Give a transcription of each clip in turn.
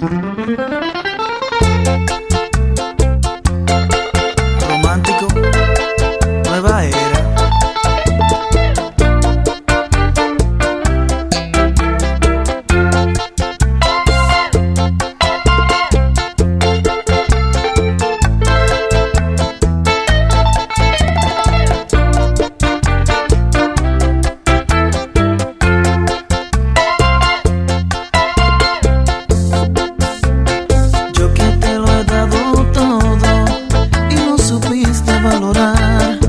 Thank you. valorar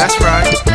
That's right.